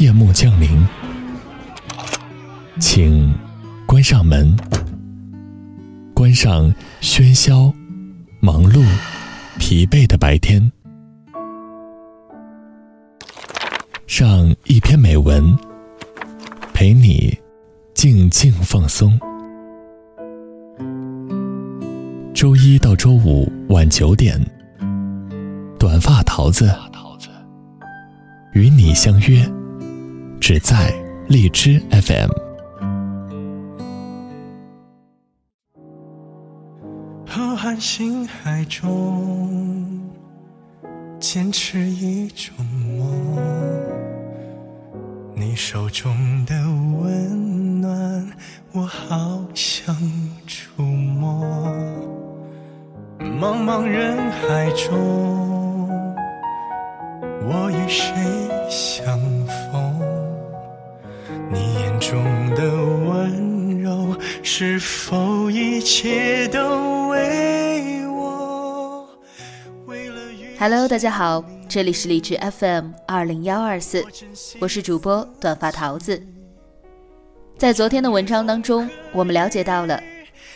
夜幕降临，请关上门，关上喧嚣、忙碌、疲惫的白天，上一篇美文，陪你静静放松。周一到周五晚九点，短发桃子与你相约。只在荔枝 FM。浩瀚星海中，坚持一种梦。你手中的温暖，我好想触摸。茫茫人海中，一切都为我？Hello，大家好，这里是荔枝 FM 二零幺二四，我是主播短发桃子。在昨天的文章当中，我们了解到了，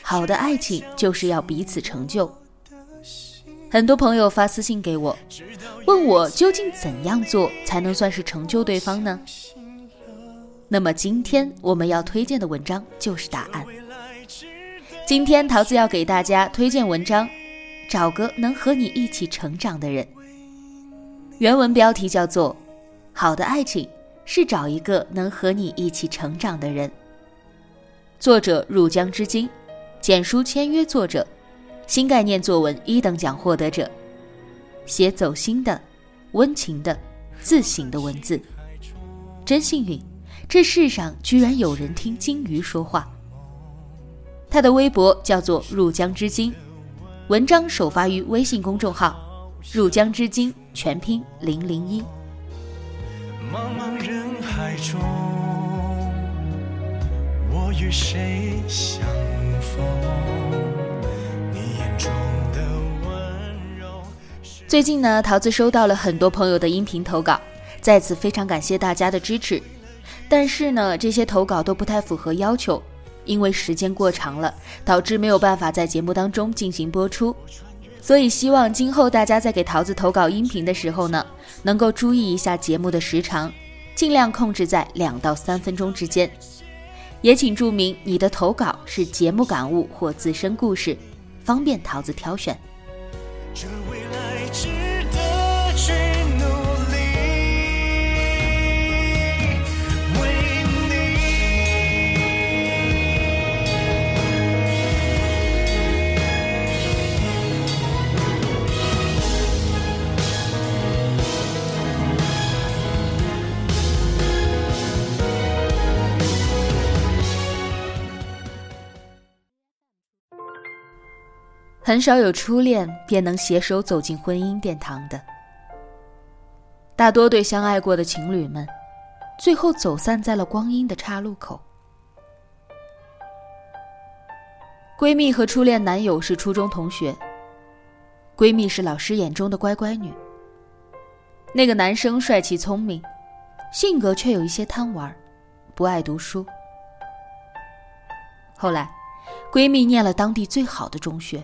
好的爱情就是要彼此成就。很多朋友发私信给我，问我究竟怎样做才能算是成就对方呢？那么今天我们要推荐的文章就是答案。今天桃子要给大家推荐文章，找个能和你一起成长的人。原文标题叫做《好的爱情是找一个能和你一起成长的人》，作者入江之鲸，简书签约作者，新概念作文一等奖获得者，写走心的、温情的、自省的文字，真幸运。这世上居然有人听鲸鱼说话。他的微博叫做“入江之鲸”，文章首发于微信公众号“入江之鲸”全拼零零一。茫茫人海中，我与谁相逢？你眼中的温柔。最近呢，桃子收到了很多朋友的音频投稿，在此非常感谢大家的支持。但是呢，这些投稿都不太符合要求，因为时间过长了，导致没有办法在节目当中进行播出。所以希望今后大家在给桃子投稿音频的时候呢，能够注意一下节目的时长，尽量控制在两到三分钟之间。也请注明你的投稿是节目感悟或自身故事，方便桃子挑选。这未来很少有初恋便能携手走进婚姻殿堂的，大多对相爱过的情侣们，最后走散在了光阴的岔路口。闺蜜和初恋男友是初中同学，闺蜜是老师眼中的乖乖女。那个男生帅气聪明，性格却有一些贪玩，不爱读书。后来，闺蜜念了当地最好的中学。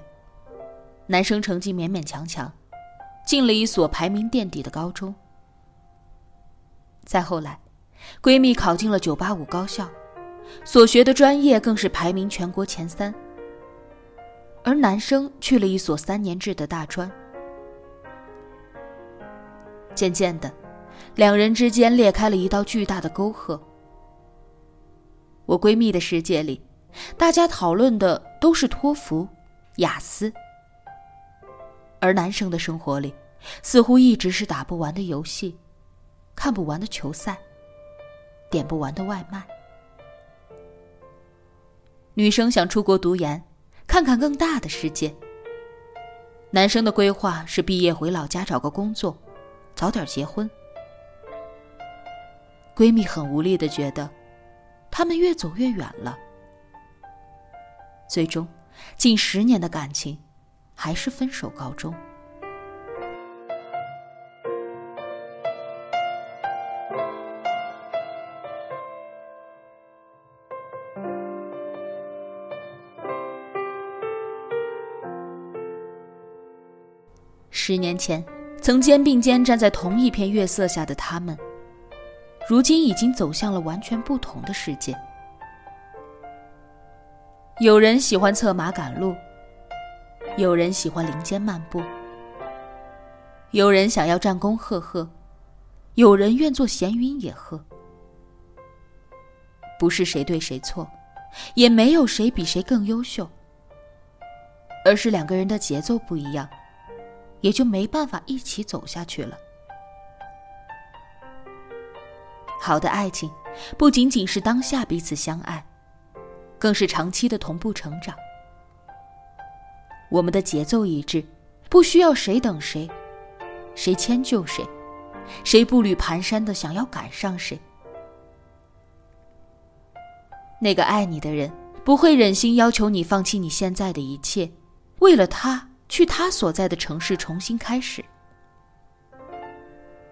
男生成绩勉勉强强，进了一所排名垫底的高中。再后来，闺蜜考进了985高校，所学的专业更是排名全国前三。而男生去了一所三年制的大专。渐渐的，两人之间裂开了一道巨大的沟壑。我闺蜜的世界里，大家讨论的都是托福、雅思。而男生的生活里，似乎一直是打不完的游戏，看不完的球赛，点不完的外卖。女生想出国读研，看看更大的世界。男生的规划是毕业回老家找个工作，早点结婚。闺蜜很无力的觉得，他们越走越远了。最终，近十年的感情。还是分手告终。十年前曾肩并肩站在同一片月色下的他们如今已经走向了完全不同的世界。有人喜欢策马赶路有人喜欢林间漫步，有人想要战功赫赫，有人愿做闲云野鹤。不是谁对谁错，也没有谁比谁更优秀，而是两个人的节奏不一样，也就没办法一起走下去了。好的爱情，不仅仅是当下彼此相爱，更是长期的同步成长。我们的节奏一致，不需要谁等谁，谁迁就谁，谁步履蹒跚的想要赶上谁。那个爱你的人不会忍心要求你放弃你现在的一切，为了他去他所在的城市重新开始；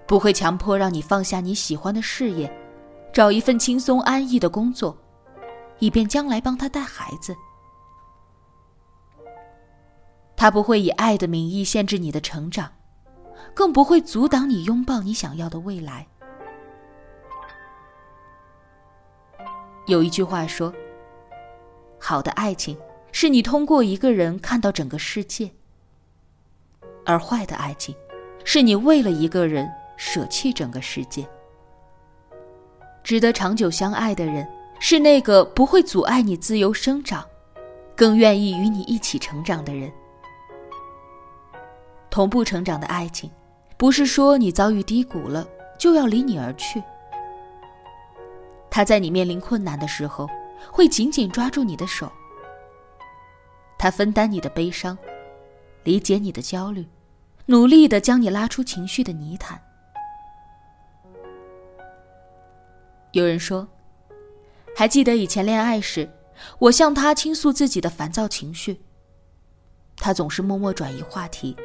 不会强迫让你放下你喜欢的事业，找一份轻松安逸的工作，以便将来帮他带孩子。他不会以爱的名义限制你的成长，更不会阻挡你拥抱你想要的未来。有一句话说：“好的爱情是你通过一个人看到整个世界，而坏的爱情是你为了一个人舍弃整个世界。”值得长久相爱的人是那个不会阻碍你自由生长，更愿意与你一起成长的人。同步成长的爱情，不是说你遭遇低谷了就要离你而去。他在你面临困难的时候，会紧紧抓住你的手。他分担你的悲伤，理解你的焦虑，努力的将你拉出情绪的泥潭。有人说，还记得以前恋爱时，我向他倾诉自己的烦躁情绪，他总是默默转移话题。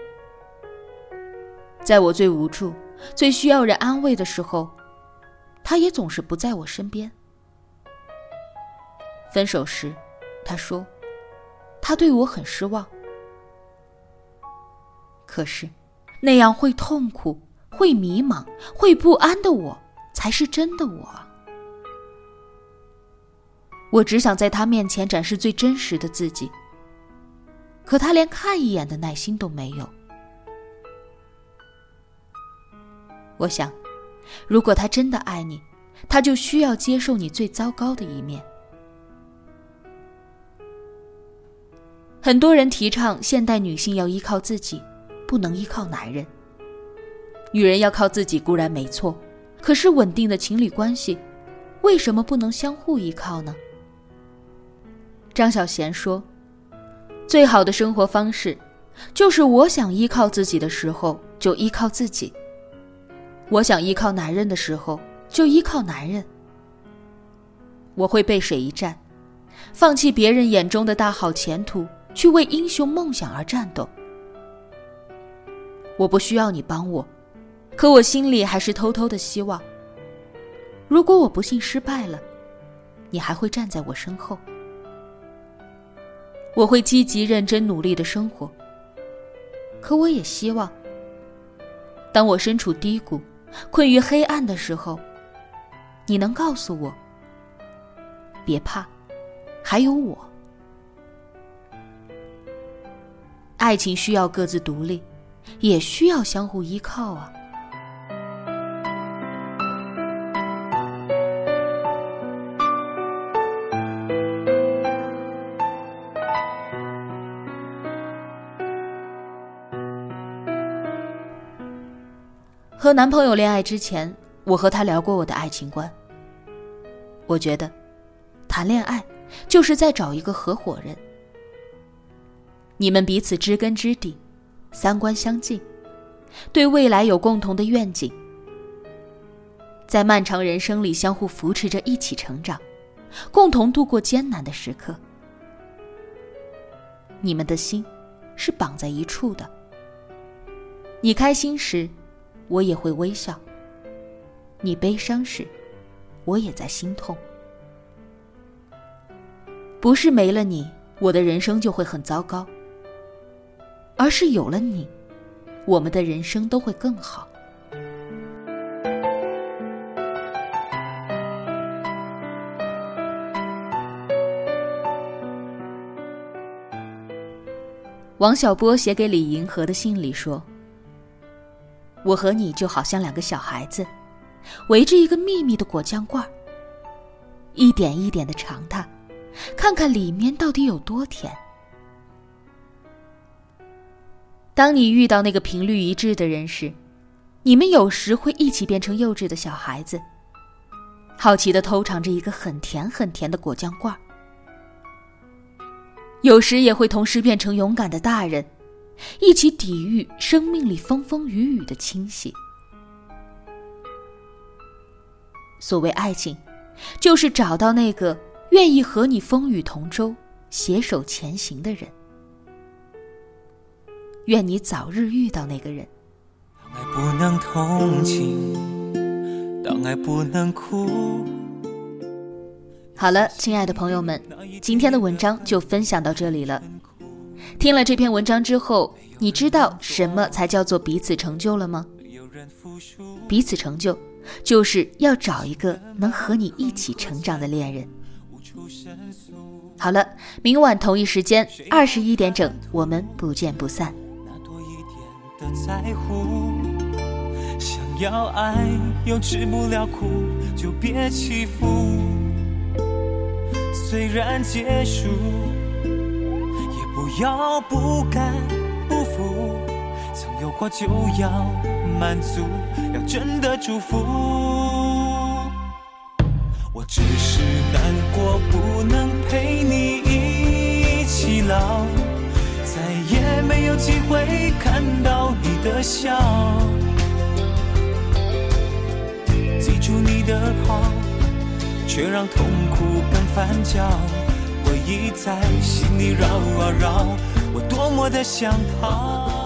在我最无助、最需要人安慰的时候。他也总是不在我身边。分手时，他说，他对我很失望。可是，那样会痛苦、会迷茫、会不安的我，才是真的我。我只想在他面前展示最真实的自己，可他连看一眼的耐心都没有。我想。如果他真的爱你，他就需要接受你最糟糕的一面。很多人提倡现代女性要依靠自己，不能依靠男人。女人要靠自己固然没错，可是稳定的情侣关系，为什么不能相互依靠呢？张小娴说：“最好的生活方式，就是我想依靠自己的时候就依靠自己。”我想依靠男人的时候，就依靠男人。我会背水一战，放弃别人眼中的大好前途，去为英雄梦想而战斗。我不需要你帮我，可我心里还是偷偷的希望，如果我不幸失败了，你还会站在我身后。我会积极认真努力的生活，可我也希望，当我身处低谷。困于黑暗的时候，你能告诉我：“别怕，还有我。”爱情需要各自独立，也需要相互依靠啊。和男朋友恋爱之前，我和他聊过我的爱情观。我觉得，谈恋爱就是在找一个合伙人，你们彼此知根知底，三观相近，对未来有共同的愿景，在漫长人生里相互扶持着一起成长，共同度过艰难的时刻。你们的心是绑在一处的，你开心时。我也会微笑。你悲伤时，我也在心痛。不是没了你，我的人生就会很糟糕，而是有了你，我们的人生都会更好。王小波写给李银河的信里说：“我和你就好像两个小孩子，围着一个秘密的果酱罐儿，一点一点的尝它，看看里面到底有多甜。当你遇到那个频率一致的人时，你们有时会一起变成幼稚的小孩子，好奇的偷尝着一个很甜很甜的果酱罐儿。”有时也会同时变成勇敢的大人，一起抵御生命里风风雨雨的侵袭。所谓爱情，就是找到那个愿意和你风雨同舟、携手前行的人。愿你早日遇到那个人。当爱不能同情，当爱不能哭。好了，亲爱的朋友们，今天的文章就分享到这里了。听了这篇文章之后，你知道什么才叫做彼此成就了吗？彼此成就，就是要找一个能和你一起成长的恋人。好了，明晚同一时间二十一点整，我们不见不散。想要爱又吃不了苦，就别欺负。虽然结束，不要不甘不服。曾有过就要满足，要真的祝福。我只是难过，不能陪你一起老，再也没有机会看到你的笑。记住你的好。却让痛苦更翻搅，在心里绕啊绕，我多么的想逃。